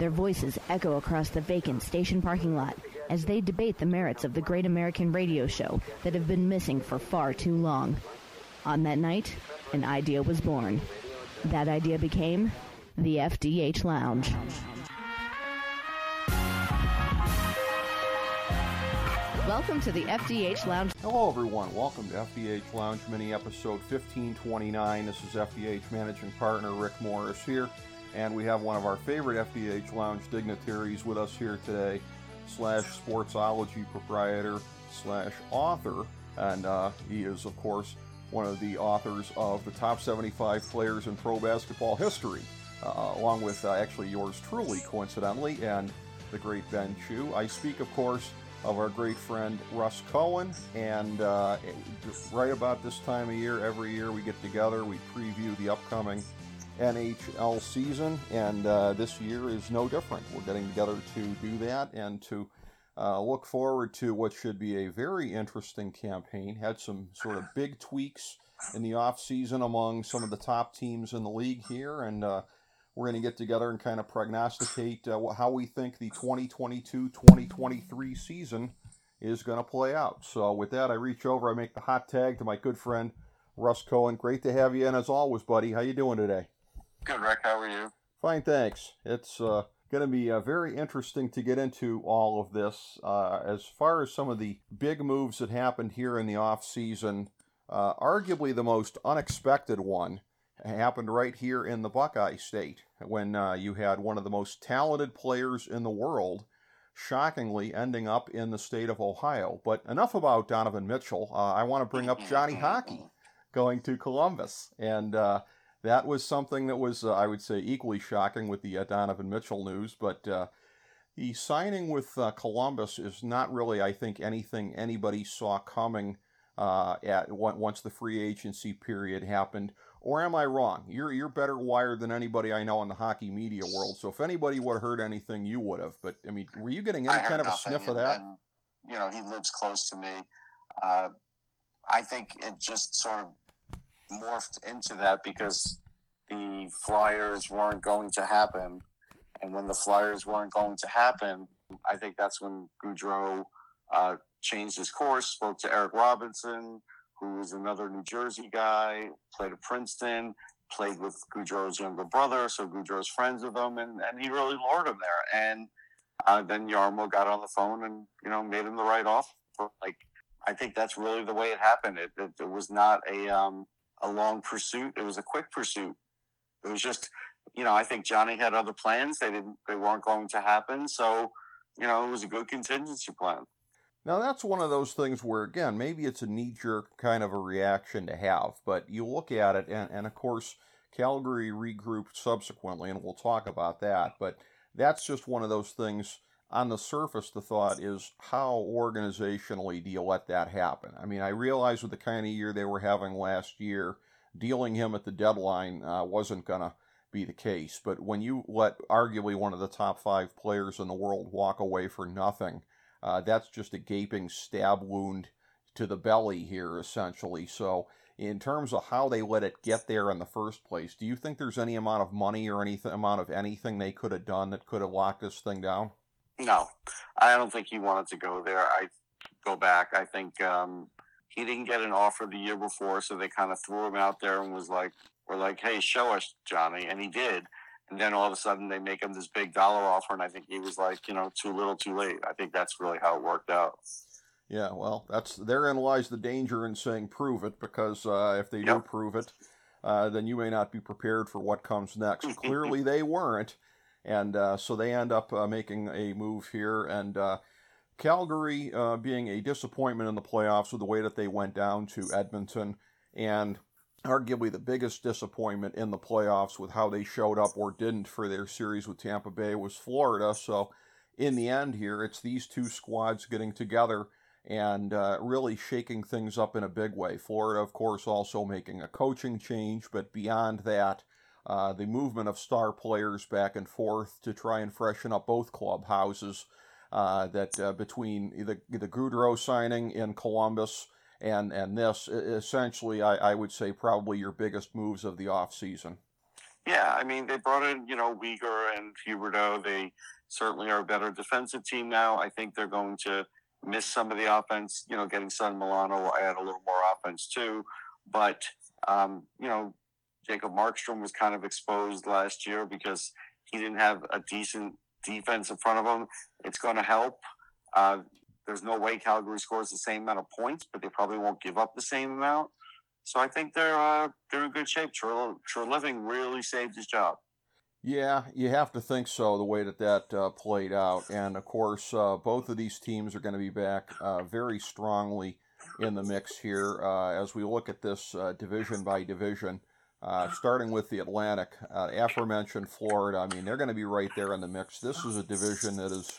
Their voices echo across the vacant station parking lot as they debate the merits of the great American radio show that have been missing for far too long. On that night, an idea was born. That idea became the FDH Lounge. Welcome to the FDH Lounge. Hello, everyone. Welcome to FDH Lounge Mini episode 1529. This is FDH Managing Partner Rick Morris here and we have one of our favorite FDH Lounge dignitaries with us here today, slash sportsology proprietor slash author, and uh, he is, of course, one of the authors of the top 75 players in pro basketball history, uh, along with uh, actually yours truly, coincidentally, and the great Ben Chu. I speak, of course, of our great friend Russ Cohen, and uh, right about this time of year, every year we get together, we preview the upcoming NHL season, and uh, this year is no different. We're getting together to do that and to uh, look forward to what should be a very interesting campaign. Had some sort of big tweaks in the off season among some of the top teams in the league here, and uh, we're going to get together and kind of prognosticate uh, how we think the 2022-2023 season is going to play out. So with that, I reach over, I make the hot tag to my good friend Russ Cohen. Great to have you in as always, buddy. How you doing today? Good, Rick. How are you? Fine, thanks. It's uh, going to be uh, very interesting to get into all of this. Uh, as far as some of the big moves that happened here in the off season, uh, arguably the most unexpected one happened right here in the Buckeye State when uh, you had one of the most talented players in the world shockingly ending up in the state of Ohio. But enough about Donovan Mitchell. Uh, I want to bring up Johnny Hockey going to Columbus. And that was something that was, uh, I would say, equally shocking with the uh, Donovan Mitchell news. But uh, the signing with uh, Columbus is not really, I think, anything anybody saw coming uh, at once the free agency period happened. Or am I wrong? You're you're better wired than anybody I know in the hockey media world. So if anybody would have heard anything, you would have. But I mean, were you getting any kind of a sniff of that? And, you know, he lives close to me. Uh, I think it just sort of morphed into that because the Flyers weren't going to happen. And when the Flyers weren't going to happen, I think that's when Gaudreau uh, changed his course, spoke to Eric Robinson, who was another New Jersey guy, played at Princeton, played with Gaudreau's younger brother, so Gaudreau's friends with him, and, and he really lured him there. And uh, then Jarmo got on the phone and, you know, made him the right offer. Like, I think that's really the way it happened. It, it, it was not a, um, a long pursuit. It was a quick pursuit. It was just, you know, I think Johnny had other plans. They didn't, they weren't going to happen. So, you know, it was a good contingency plan. Now, that's one of those things where, again, maybe it's a knee jerk kind of a reaction to have, but you look at it, and, and of course, Calgary regrouped subsequently, and we'll talk about that, but that's just one of those things. On the surface, the thought is how organizationally do you let that happen? I mean, I realize with the kind of year they were having last year, dealing him at the deadline uh, wasn't going to be the case. But when you let arguably one of the top five players in the world walk away for nothing, uh, that's just a gaping stab wound to the belly here, essentially. So, in terms of how they let it get there in the first place, do you think there's any amount of money or any amount of anything they could have done that could have locked this thing down? No, I don't think he wanted to go there. I go back. I think um, he didn't get an offer the year before, so they kind of threw him out there and was like, "We're like, hey, show us, Johnny," and he did. And then all of a sudden, they make him this big dollar offer, and I think he was like, you know, too little, too late. I think that's really how it worked out. Yeah, well, that's therein lies the danger in saying prove it, because uh, if they yep. do prove it, uh, then you may not be prepared for what comes next. Clearly, they weren't, and uh, so they end up uh, making a move here, and uh, Calgary being a disappointment in the playoffs with the way that they went down to Edmonton, and arguably the biggest disappointment in the playoffs with how they showed up or didn't for their series with Tampa Bay was Florida. So in the end here, it's these two squads getting together and uh, really shaking things up in a big way. Florida, of course, also making a coaching change, but beyond that, uh, the movement of star players back and forth to try and freshen up both clubhouses. Uh, that uh, between the the Gaudreau signing in Columbus and and this, essentially, I, I would say probably your biggest moves of the off season. Yeah, I mean they brought in you know Weegar and Huberdeau. They certainly are a better defensive team now. I think they're going to miss some of the offense. You know, getting Son Milano will add a little more offense too. But um, you know, Jacob Markstrom was kind of exposed last year because he didn't have a decent defense in front of him. It's going to help. Uh, there's no way Calgary scores the same amount of points, but they probably won't give up the same amount. So I think they're uh, they're in good shape. Treliving really saved his job. Yeah, you have to think so, the way that that uh, played out. And of course, uh, both of these teams are going to be back uh, very strongly in the mix here uh, as we look at this division by division. Uh, starting with the Atlantic, aforementioned Florida, I mean, they're going to be right there in the mix. This is a division that is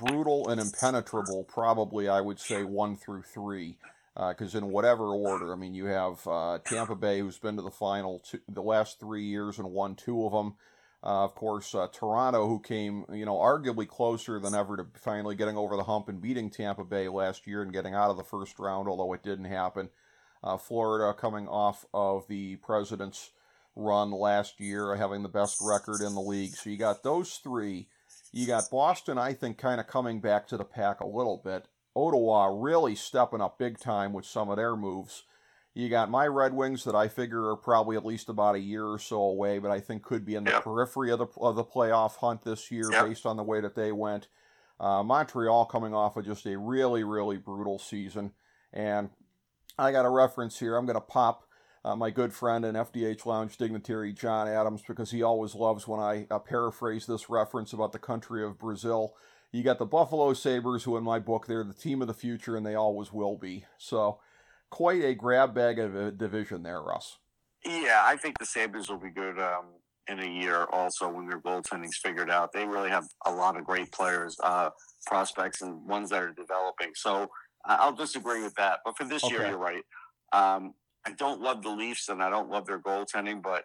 brutal and impenetrable, probably, I would say, one through three because uh, in whatever order, I mean, you have uh, Tampa Bay, who's been to the final two, the last three years and won two of them. Uh, of course, uh, Toronto, who came, you know, arguably closer than ever to finally getting over the hump and beating Tampa Bay last year and getting out of the first round, although it didn't happen. Uh, Florida coming off of the President's run last year, having the best record in the league. So you got those three. You got Boston, I think, kind of coming back to the pack a little bit. Ottawa really stepping up big time with some of their moves. You got my Red Wings that I figure are probably at least about a year or so away, but I think could be in the yep. periphery of the of the playoff hunt this year yep. based on the way that they went. Uh, Montreal coming off of just a really really brutal season, and I got a reference here. I'm going to pop uh, my good friend and FDH Lounge dignitary John Adams because he always loves when I uh, paraphrase this reference about the country of Brazil. You got the Buffalo Sabres, who in my book they're the team of the future, and they always will be. So quite a grab bag of a division there, Russ. Yeah, I think the Sabres will be good um, in a year also when their goaltending's figured out. They really have a lot of great players, uh, prospects, and ones that are developing. So I'll disagree with that. But for this okay. year, you're right. Um, I don't love the Leafs and I don't love their goaltending, but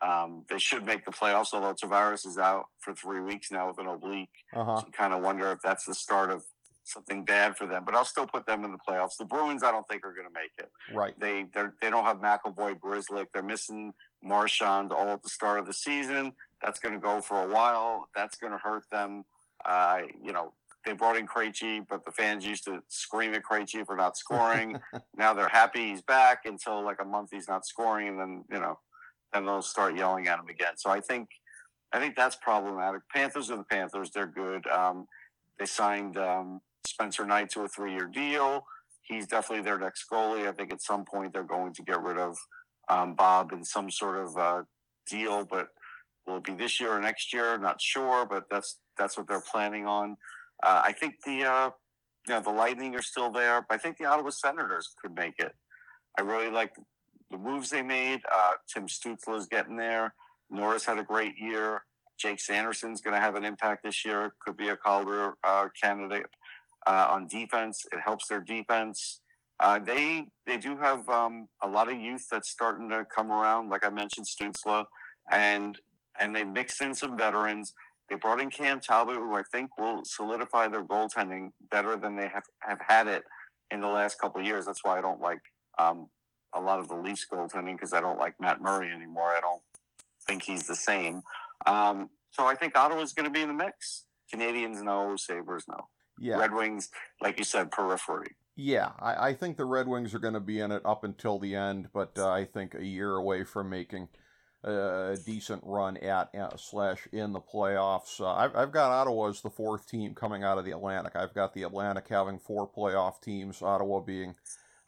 um, they should make the playoffs, although Tavares is out for three weeks now with an oblique. Uh-huh. So you kind of wonder if that's the start of something bad for them, but I'll still put them in the playoffs. The Bruins, I don't think are going to make it. Right. They they they don't have McAvoy, Grzelcyk. They're missing Marchand all at the start of the season. That's going to go for a while. That's going to hurt them. Uh, you know, they brought in Krejci, but the fans used to scream at Krejci for not scoring. now they're happy he's back until like a month he's not scoring, and then you know, then they'll start yelling at him again. So I think, I think that's problematic. Panthers are the Panthers; they're good. Um, they signed um, Spencer Knight to a three year deal. He's definitely their next goalie. I think at some point they're going to get rid of um, Bob in some sort of uh, deal, but will it be this year or next year? Not sure, but that's that's what they're planning on. Uh, I think the uh, you know the Lightning are still there, but I think the Ottawa Senators could make it. I really like the moves they made. Uh, Tim Stützle is getting there. Norris had a great year. Jake Sanderson's going to have an impact this year. Could be a Calder uh, candidate uh, on defense. It helps their defense. Uh, they they do have um, a lot of youth that's starting to come around. Like I mentioned, Stützle, and and they mixed in some veterans. They brought in Cam Talbot, who I think will solidify their goaltending better than they have, have had it in the last couple of years. That's why I don't like um, a lot of the Leafs goaltending because I don't like Matt Murray anymore. I don't think he's the same. Um, so I think Ottawa's going to be in the mix. Canadiens, no, Sabres no. Yeah. Red Wings, like you said, periphery. Yeah, I, I think the Red Wings are going to be in it up until the end, but uh, I think a year away from making a decent run at uh, slash in the playoffs. Uh, I've, I've got Ottawa as the fourth team coming out of the Atlantic. I've got the Atlantic having four playoff teams, Ottawa being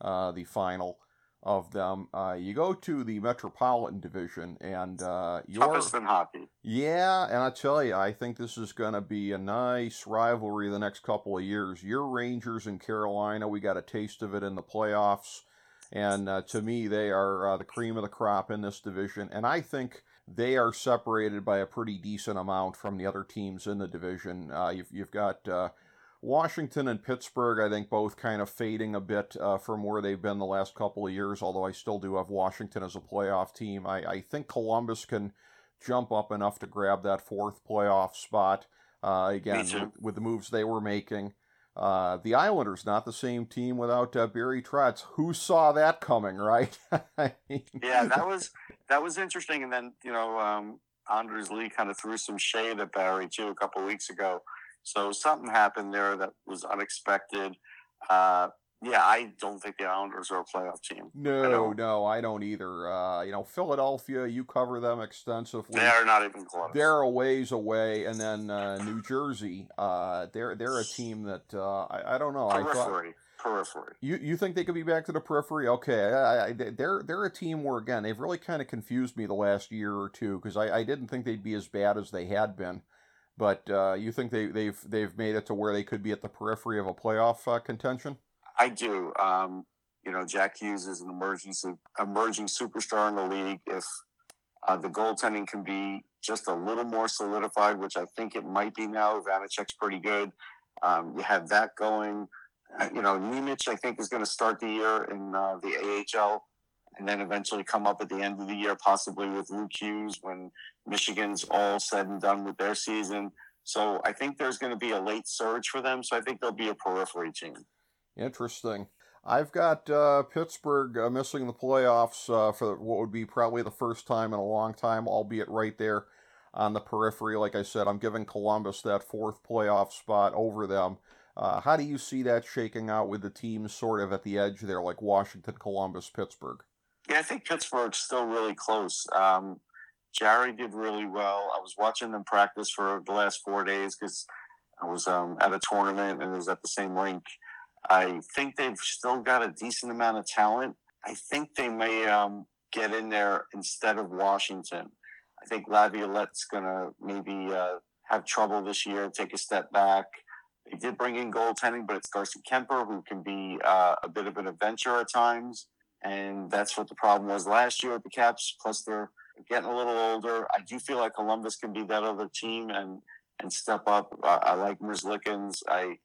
uh, the final of them. Uh, you go to the Metropolitan Division, and uh, you're toughest in hockey. Yeah, and I tell you, I think this is going to be a nice rivalry the next couple of years. Your Rangers in Carolina, we got a taste of it in the playoffs, and uh, to me, they are uh, the cream of the crop in this division. And I think they are separated by a pretty decent amount from the other teams in the division. Uh, you've, you've got uh, Washington and Pittsburgh, I think, both kind of fading a bit uh, from where they've been the last couple of years, although I still do have Washington as a playoff team. I, I think Columbus can jump up enough to grab that fourth playoff spot. Uh, again, with, with, the moves they were making. Uh, the Islanders, not the same team without uh, Barry Trotz. Who saw that coming, right? yeah, that was that was interesting. And then you know, um, Anders Lee kind of threw some shade at Barry too a couple weeks ago. So something happened there that was unexpected. Uh, yeah, I don't think the Islanders are a playoff team. No, I no, I don't either. Uh, you know, Philadelphia, you cover them extensively. They are not even close. They're a ways away, and then uh, New Jersey, uh, they're they're a team that uh, I, I don't know. Periphery. I thought, periphery. You you think they could be back to the periphery? Okay, I, I, they're they're a team where again they've really kind of confused me the last year or two because I, I didn't think they'd be as bad as they had been. But uh, you think they, they've they've made it to where they could be at the periphery of a playoff uh, contention? I do. Um, you know, Jack Hughes is an emerging emerging superstar in the league. If uh, the goaltending can be just a little more solidified, which I think it might be now, Vanecek's pretty good. Um, you have that going. Uh, you know, Nemec, I think, is going to start the year in uh, the AHL and then eventually come up at the end of the year, possibly with Luke Hughes when Michigan's all said and done with their season. So I think there's going to be a late surge for them. So I think they'll be a periphery team. Interesting. I've got uh, Pittsburgh uh, missing the playoffs uh, for what would be probably the first time in a long time, albeit right there on the periphery. Like I said, I'm giving Columbus that fourth playoff spot over them. Uh, how do you see that shaking out with the teams sort of at the edge there, like Washington, Columbus, Pittsburgh? Yeah, I think Pittsburgh's still really close. Um, Jarry did really well. I was watching them practice for the last four days because I was um, at a tournament and it was at the same rink. I think they've still got a decent amount of talent. I think they may um, get in there instead of Washington. I think Laviolette's going to maybe uh, have trouble this year, take a step back. They did bring in goaltending, but it's Darcy Kuemper who can be uh, a bit of an adventure at times. And that's what the problem was last year with the Caps. Plus, they're getting a little older. I do feel like Columbus can be that other team and and step up. I, I like Merzlikins. I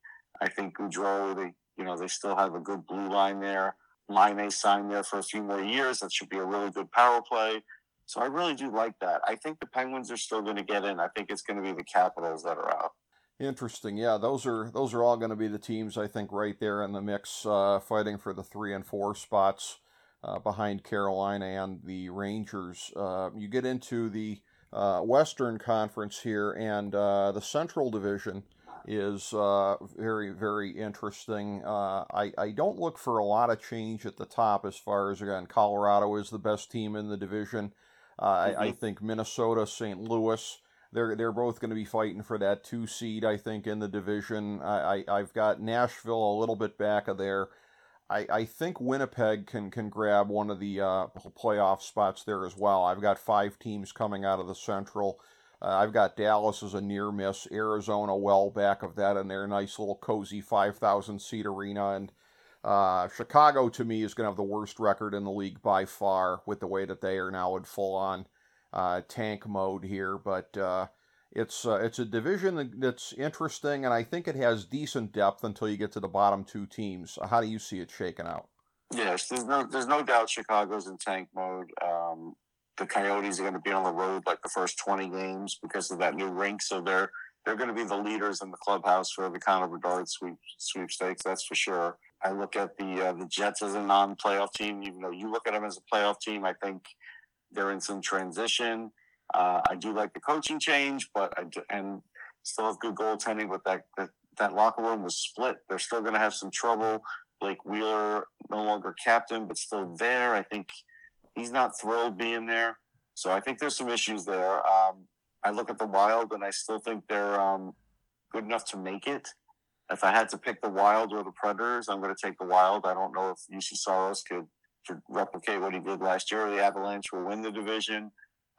I think Gaudreau. They you know they still have a good blue line there. Laine signed there for a few more years. That should be a really good power play. So I really do like that. I think the Penguins are still going to get in. I think it's going to be the Capitals that are out. Interesting. Yeah, those are those are all going to be the teams I think right there in the mix, uh, fighting for the three and four spots uh, behind Carolina and the Rangers. Uh, you get into the uh, Western Conference here, and uh, the Central Division is uh, very, very interesting. Uh, I, I don't look for a lot of change at the top as far as, again, Colorado is the best team in the division. Mm-hmm. I, I, mm-hmm. think Minnesota, St. Louis, they're they're both going to be fighting for that two seed. I think in the division. I, I have got Nashville a little bit back of there. I, I think Winnipeg can can grab one of the uh, playoff spots there as well. I've got five teams coming out of the Central. Uh, I've got Dallas as a near miss, Arizona well back of that in their nice little cozy 5,000 seat arena, and uh, Chicago to me is going to have the worst record in the league by far with the way that they are now in full on uh, tank mode here. But uh, it's uh, it's a division that's interesting, and I think it has decent depth until you get to the bottom two teams. How do you see it shaking out? Yes, there's no there's no doubt Chicago's in tank mode. Um, the Coyotes are going to be on the road like the first 20 games because of that new rink, so they're they're going to be the leaders in the clubhouse for the Connor Bedard sweep sweepstakes. That's for sure. I look at the uh, the Jets as a non-playoff team, even though you look at them as a playoff team. I think they're in some transition. Uh, I do like the coaching change, but I do, and still have good goaltending. But that, that that locker room was split. They're still going to have some trouble. Blake Wheeler, no longer captain, but still there. I think he's not thrilled being there. So I think there's some issues there. Um, I look at the Wild, and I still think they're um, good enough to make it. If I had to pick the Wild or the Predators, I'm going to take the Wild. I don't know if Juuse Saros could, could replicate what he did last year. The Avalanche will win the division.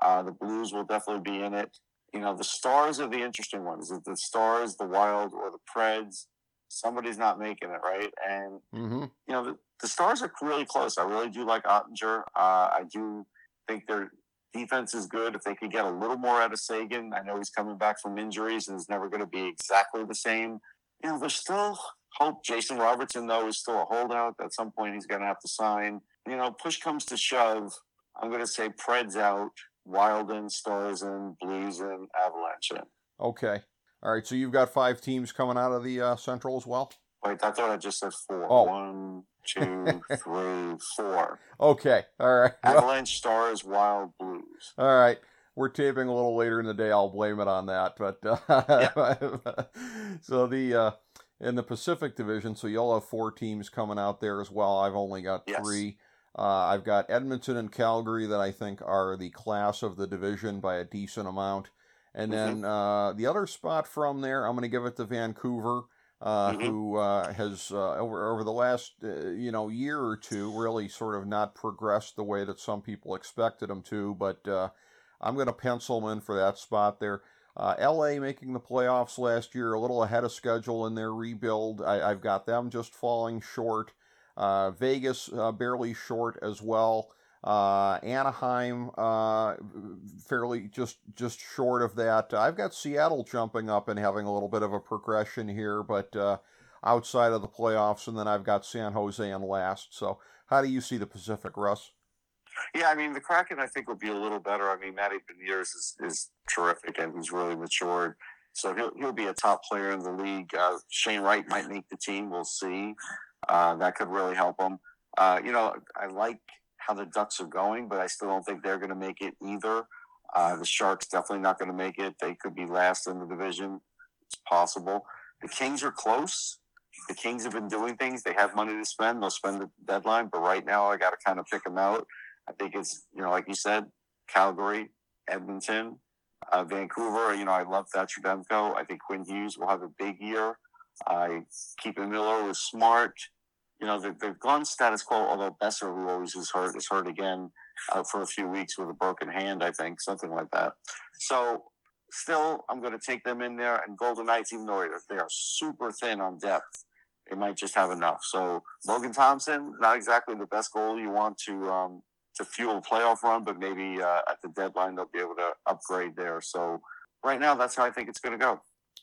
Uh, the Blues will definitely be in it. You know, the Stars are the interesting ones. Is The Stars, the Wild, or the Preds. Somebody's not making it, right? And, mm-hmm. you know, the, the, Stars are really close. I really do like Oettinger. Uh, I do think they're Defense is good. If they could get a little more out of Seguin, I know he's coming back from injuries and is never going to be exactly the same. You know, there's still hope. Jason Robertson, though, is still a holdout. At some point, he's going to have to sign. You know, push comes to shove. I'm going to say Preds out, Wild in, Stars in, Blues in, Avalanche in. Okay. All right. So you've got five teams coming out of the uh, Central as well? Wait, I thought I just said four. Oh. One, two, three, four. Okay. All right. Avalanche, Stars, Wild, Blues. All right. We're taping a little later in the day. I'll blame it on that. But uh, so the uh, in the Pacific Division, so you'll have four teams coming out there as well. I've only got Yes. three. Uh, I've got Edmonton and Calgary that I think are the class of the division by a decent amount. And then uh, the other spot from there, I'm going to give it to Vancouver, uh, Mhm. who uh, has uh, over over the last uh, you know year or two really sort of not progressed the way that some people expected them to. But uh, I'm going to pencil them in for that spot there. Uh, LA making the playoffs last year, a little ahead of schedule in their rebuild. I, I've got them just falling short. Uh, Vegas uh, barely short as well. Uh, Anaheim uh, fairly just just short of that. I've got Seattle jumping up and having a little bit of a progression here, but uh, outside of the playoffs, and then I've got San Jose in last. So, how do you see the Pacific, Russ? Yeah, I mean the Kraken I think will be a little better. I mean Matty Beniers is, is terrific and he's really matured, so he'll he'll be a top player in the league. Uh, Shane Wright might make the team. We'll see. Uh, that could really help him. Uh, you know, I like how the Ducks are going, but I still don't think they're going to make it either. Uh, the Sharks definitely not going to make it. They could be last in the division. It's possible. The Kings are close. The Kings have been doing things. They have money to spend. They'll spend the deadline, but right now I got to kind of pick them out. I think it's you know like you said, Calgary, Edmonton, uh, Vancouver. You know I love Thatcher Demko. I think Quinn Hughes will have a big year. I Keeping Miller was smart. You know they've, they've gone status quo. Although Boeser, who always is hurt, is hurt again out for a few weeks with a broken hand. I think something like that. So still, I'm going to take them in there. And Golden Knights, even though they are super thin on depth, they might just have enough. So Logan Thompson, not exactly the best goal you want to um, to fuel a playoff run, but maybe uh, at the deadline they'll be able to upgrade there. So right now, that's how I think it's going to go.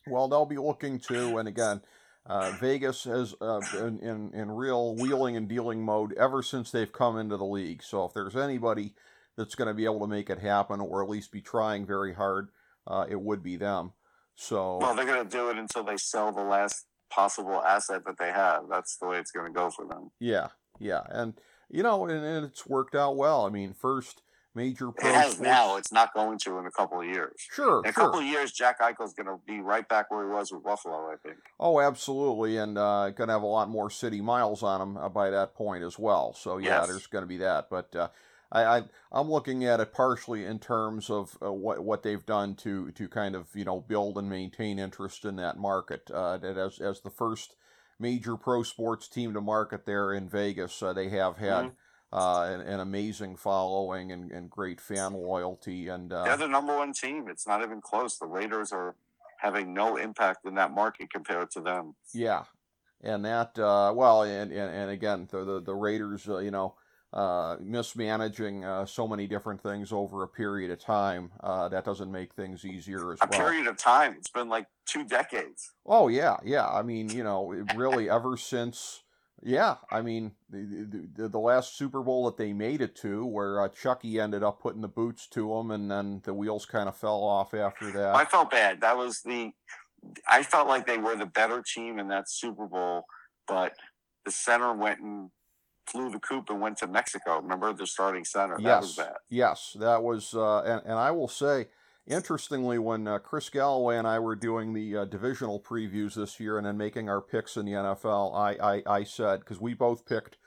Well, they'll be looking to, and again, uh, Vegas has uh, been in, in real wheeling and dealing mode ever since they've come into the league. So if there's anybody that's going to be able to make it happen, or at least be trying very hard, uh, it would be them. So Well, they're going to do it until they sell the last possible asset that they have. That's the way it's going to go for them. yeah, yeah, and you know, and, and it's worked out well. I mean, first major pro It has sports- now. It's not going to in a couple of years. Sure, In a sure. couple of years, Jack Eichel's going to be right back where he was with Buffalo. I think. Oh, absolutely, and uh, going to have a lot more city miles on him uh, by that point as well. So yeah, Yes. there's going to be that. But uh, I, I I'm looking at it partially in terms of uh, what what they've done to to kind of you know build and maintain interest in that market. Uh, that as as the first major pro sports team to market there in Vegas, uh, they have had. Mhm. Uh, an, an amazing following and, and great fan loyalty and uh, They're the number one team. It's not even close. The Raiders are having no impact in that market compared to them. Yeah, and that uh, well, and, and and again, the the, the Raiders, uh, you know, uh, mismanaging uh, so many different things over a period of time, uh, that doesn't make things easier as A well. period of time. It's been like two decades. Oh yeah, yeah. I mean, you know, really ever since. Yeah, I mean, the, the the last Super Bowl that they made it to, where uh, Chucky ended up putting the boots to him, and then the wheels kind of fell off after that. I felt bad. That was the. I felt like they were the better team in that Super Bowl, but the center went and flew the coop and went to Mexico. Remember the starting center? That was yes, bad. yes, that was, uh, and and I will say, interestingly, when uh, Chris Galloway and I were doing the uh, divisional previews this year and then making our picks in the NFL, I I, I said because we both picked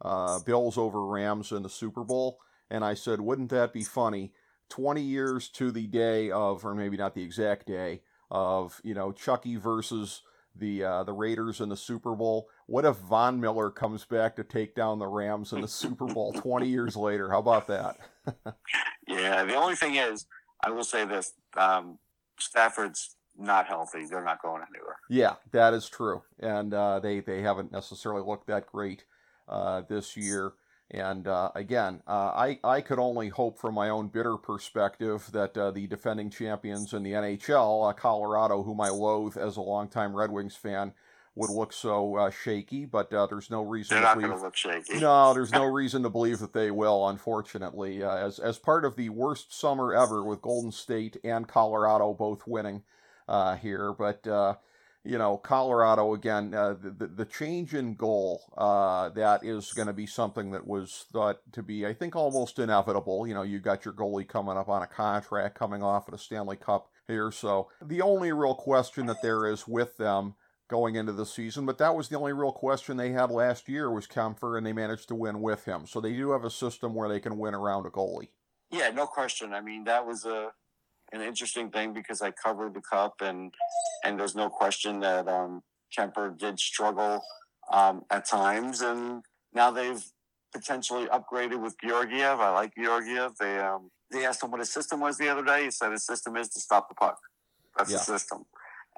uh, Bills over Rams in the Super Bowl, and I said, wouldn't that be funny? Twenty years to the day of, or maybe not the exact day of, you know, Chucky versus the uh, the Raiders in the Super Bowl. What if Von Miller comes back to take down the Rams in the Super Bowl 20 years later? How about that? Yeah. The only thing is, I will say this: um, Stafford's not healthy. They're not going anywhere. Yeah, that is true, and uh, they they haven't necessarily looked that great uh, this year. And uh, again, uh, I, I could only hope from my own bitter perspective that uh, the defending champions in the NHL, uh, Colorado, whom I loathe as a longtime Red Wings fan, would look so uh, shaky. But uh, there's no reason They're to not believe. going to look shaky. No, there's no reason to believe that they will. Unfortunately, as as part of the worst summer ever, with Golden State and Colorado both winning here, but you know, Colorado again, uh, the, the change in goal, uh, that is going to be something that was thought to be, I think, almost inevitable. You know, you got your goalie coming up on a contract, coming off at a Stanley Cup here. So the only real question that there is with them going into the season, but that was the only real question they had last year was Kuemper, and they managed to win with him. So they do have a system where they can win around a goalie. Yeah, no question. I mean, that was a an interesting thing because I covered the cup and and there's no question that um, Kuemper did struggle um, at times, and now they've potentially upgraded with Georgiev. I like Georgiev. They um, they asked him what his system was the other day. He said his system is to stop the puck. That's Yeah. the system,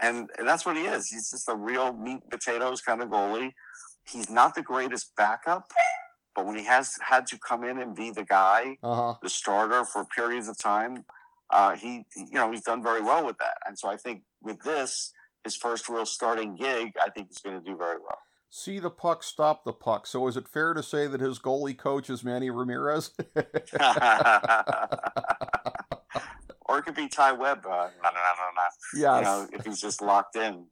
and, that's what he is. He's just a real meat and potatoes kind of goalie. He's not the greatest backup, but when he has had to come in and be the guy, Uh huh. the starter for periods of time, uh, he you know he's done very well with that. And so I think with this, his first real starting gig, I think he's going to do very well. See the puck, stop the puck. So is it fair to say that his goalie coach is Manny Ramirez? or it could be Ty Webb. Uh, no, no, no, no, yes. You know, if he's just locked in.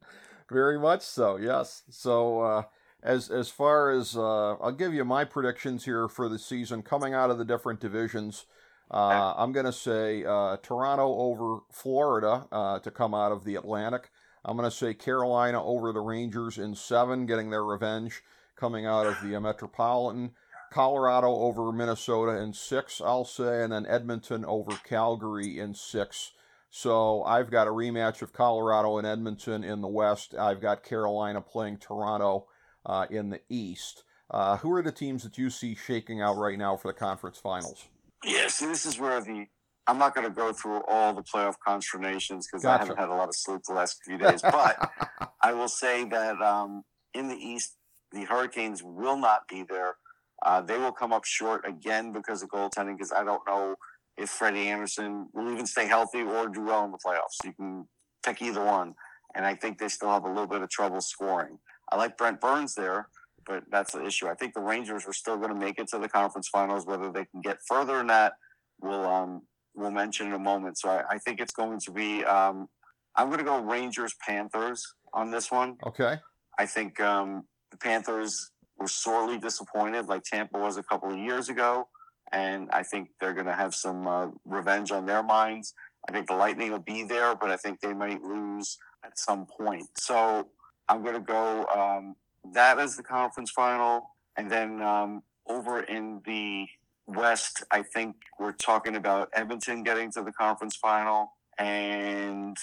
Very much so. Yes. So uh, as as far as uh, I'll give you my predictions here for the season coming out of the different divisions. Uh, I'm going to say uh, Toronto over Florida uh, to come out of the Atlantic. I'm going to say Carolina over the Rangers in seven, getting their revenge coming out of the Metropolitan. Colorado over Minnesota in six, I'll say, and then Edmonton over Calgary in six. So I've got a rematch of Colorado and Edmonton in the West. I've got Carolina playing Toronto uh, in the East. Uh, who are the teams that you see shaking out right now for the conference finals? Yeah, see, this is where the I'm not going to go through all the playoff consternations because Gotcha. I haven't had a lot of sleep the last few days. But I will say that um, in the East, the Hurricanes will not be there. Uh, they will come up short again because of goaltending. Because I don't know if Freddie Andersen will even stay healthy or do well in the playoffs. You can pick either one, and I think they still have a little bit of trouble scoring. I like Brent Burns there, but that's the issue. I think the Rangers are still going to make it to the conference finals. Whether they can get further than that, we'll um, we'll mention in a moment. So I, I think it's going to be. Um, I'm going to go Rangers Panthers on this one. Okay. I think um, the Panthers were sorely disappointed, like Tampa was a couple of years ago, and I think they're going to have some uh, revenge on their minds. I think the Lightning will be there, but I think they might lose at some point. So I'm going to go um, that as the conference final, and then um, over in the West, I think we're talking about Edmonton getting to the conference final, and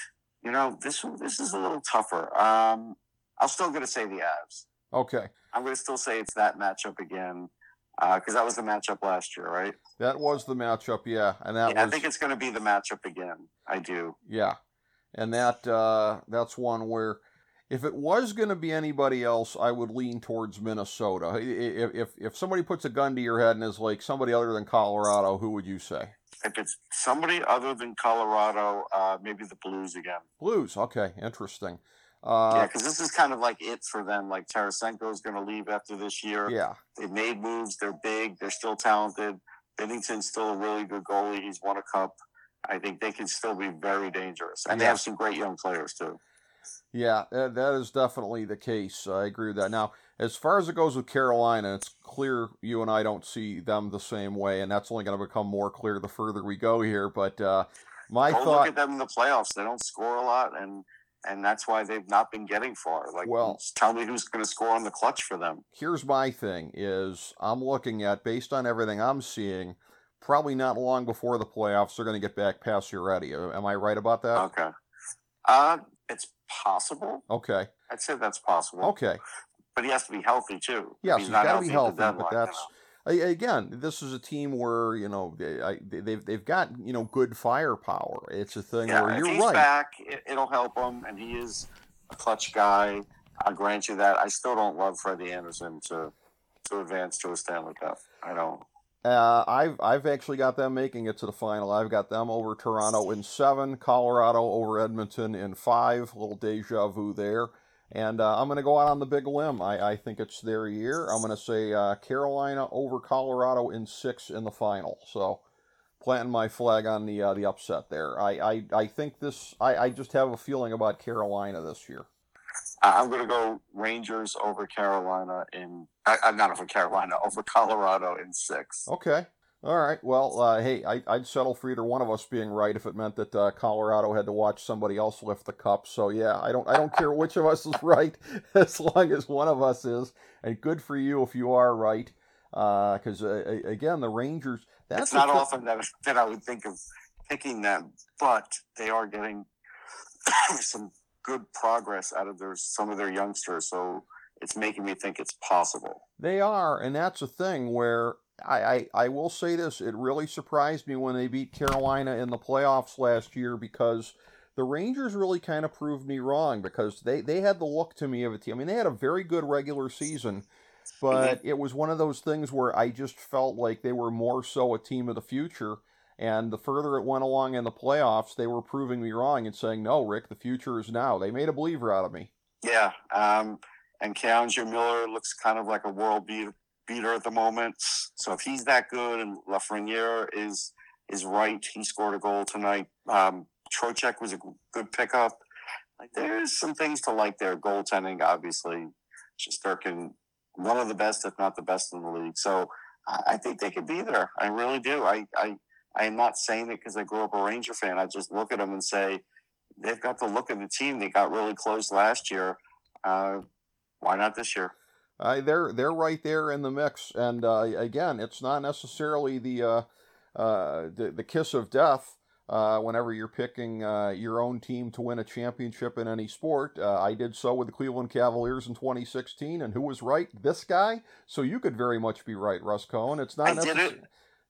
you know this this is a little tougher. Um, I'm still going to say the Avs. Okay. I'm going to still say it's that matchup again because that was the matchup last year, right? That was the matchup, yeah, and that yeah, was I think it's going to be the matchup again. I do. yeah, and that uh, that's one where if it was going to be anybody else, I would lean towards Minnesota. If, if if somebody puts a gun to your head and is like somebody other than Colorado, who would you say? If it's somebody other than Colorado, uh, maybe the Blues again. Blues. Okay, interesting. Yeah, Uh, because this is kind of like it for them. Like Tarasenko is going to leave after this year. yeah, They've made moves. They're big. They're still talented. Binnington's still a really good goalie. He's won a cup. I think they can still be very dangerous, and they have some great young players too. yeah, that, is definitely the case. I agree with that. Now, as far as it goes with Carolina, it's clear you and I don't see them the same way, and that's only going to become more clear the further we go here. But uh, my Go look thought. at them in the playoffs. They don't score a lot, and and that's why they've not been getting far. Like, Well- tell me who's going to score on the clutch for them. here's my thing is I'm looking at based on everything I'm seeing, probably not long before the playoffs they're going to get back Pacioretty. Am I right about that? Okay, uh, it's possible. Okay. I'd say that's possible. Okay. but he has to be healthy too. Yes, he's got to be healthy, but that's. Again, this is a team where you know they, I, they've they've got you know good firepower. It's a thing yeah. where you're he's right. back, it, it'll help him, and he is a clutch guy. I'll grant you that. I still don't love Freddie Andersen to to advance to a Stanley Cup. I don't. Uh, I've I've actually got them making it to the final. I've got them over Toronto in seven, Colorado over Edmonton in five. A little deja vu there. And uh, I'm going to go out on the big limb. I, I think it's their year. I'm going to say uh, Carolina over Colorado in six in the final. So planting my flag on the uh, the upset there. I, I, I think this. I, I just have a feeling about Carolina this year. I'm going to go Rangers over Carolina in. I'm not over Carolina over Colorado in six. Okay. All right. Well, uh, hey, I, would settle for either one of us being right if it meant that uh, Colorado had to watch somebody else lift the cup. So yeah, I don't I don't care which of us is right as long as one of us is. And good for you if you are right, because uh, again, the Rangers. That's it's not often that that I would think of picking them, but they are getting some good progress out of their some of their youngsters. So it's making me think it's possible. They are, and that's a thing where I, I, I will say this: it really surprised me when they beat Carolina in the playoffs last year because the Rangers really kind of proved me wrong because they, they had the look to me of a team. I mean, they had a very good regular season, but mm-hmm. it was one of those things where I just felt like they were more so a team of the future. And the further it went along in the playoffs, they were proving me wrong and saying, "No, Rick, the future is now." They made a believer out of me. Yeah, um, and K'Andre Miller looks kind of like a world beater beater at the moment. So if he's that good and Lafreniere is is right, he scored a goal tonight. Um, Trocheck was a good pickup. Like there's some things to like there. Goaltending, obviously, Shesterkin, one of the best, if not the best in the league. So I think they could be there. I really do. I I I am not saying it because I grew up a Ranger fan. I just look at them and say they've got the look of the team. They got really close last year. Uh, why not this year? Uh, they're they're right there in the mix, and uh, again, it's not necessarily the uh, uh the, the kiss of death. Uh, whenever you're picking uh, your own team to win a championship in any sport, I did so with the Cleveland Cavaliers in 2016, and who was right? This guy. So you could very much be right, Russ Cohen. It's not necessarily.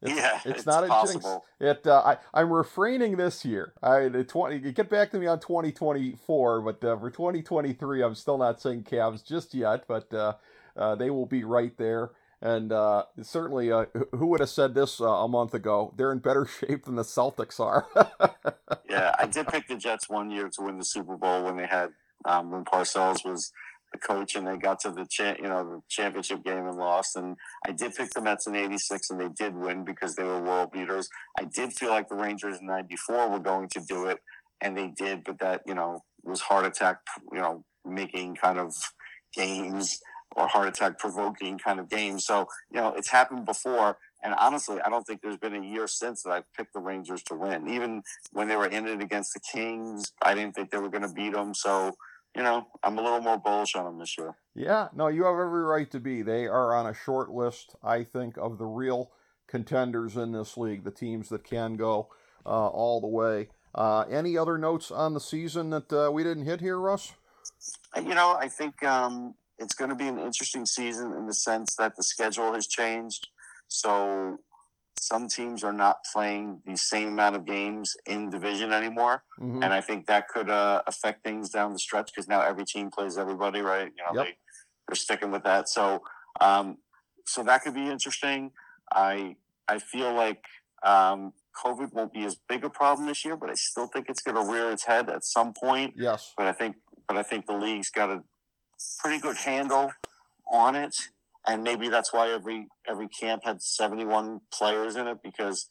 It's, yeah, it's, it's not possible. a jinx. It. Uh, I I'm refraining this year. I the twenty. Get back to me on 2024, but uh, for 2023, I'm still not saying Cavs just yet. But uh, uh, they will be right there. And uh, certainly, uh, who would have said this uh, a month ago? They're in better shape than the Celtics are. yeah, I did pick the Jets one year to win the Super Bowl when they had um, when Parcells was the coach, and they got to the cha- you know the championship game and lost. And I did pick the Mets in '86, and they did win because they were world beaters. I did feel like the Rangers in '94 were going to do it, and they did, but that you know was heart attack, you know, making kind of games or heart attack provoking kind of game. So, you know, it's happened before. And honestly, I don't think there's been a year since that I've picked the Rangers to win. Even when they were in it against the Kings, I didn't think they were going to beat them. So, you know, I'm a little more bullish on them this year. Yeah, no, you have every right to be. They are on a short list, I think, of the real contenders in this league, the teams that can go uh, all the way. Uh, any other notes on the season that uh, we didn't hit here, Russ? You know, I think um, it's going to be an interesting season in the sense that the schedule has changed. So some teams are not playing the same amount of games in division anymore, mm-hmm. and I think that could uh, affect things down the stretch because now every team plays everybody, right? You know, yep. they they're sticking with that. So, um, so that could be interesting. I I feel like um, COVID won't be as big a problem this year, but I still think it's going to rear its head at some point. Yes. But I think, but I think the league's got to pretty good handle on it, and maybe that's why every every camp had seventy one players in it because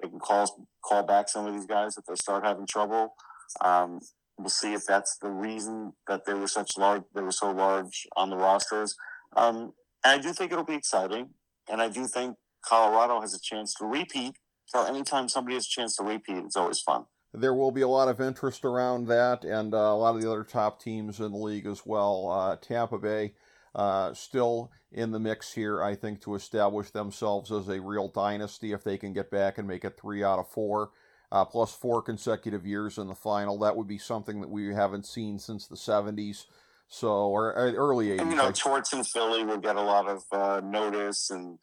they can call call back some of these guys if they start having trouble. Um, we'll see if that's the reason that they were such large they were so large on the rosters. Um, and I do think it'll be exciting, and I do think Colorado has a chance to repeat. So anytime somebody has a chance to repeat, it's always fun there will be a lot of interest around that and uh, a lot of the other top teams in the league as well. Uh, Tampa Bay uh, still in the mix here, I think, to establish themselves as a real dynasty if they can get back and make it three out of four. Uh, plus four consecutive years in the final. That would be something that we haven't seen since the 70s. So, or, or early 80s. And, you know, Torts and Philly will get a lot of uh, notice, and,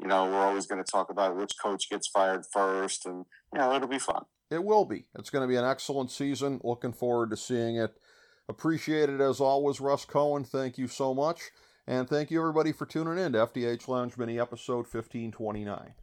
you know, we're always going to talk about which coach gets fired first, and, you know, it'll be fun. It will be. It's going to be an excellent season. Looking forward to seeing it. Appreciate it as always, Russ Cohen. Thank you so much. And thank you everybody for tuning in to FDH Lounge Mini episode 1529.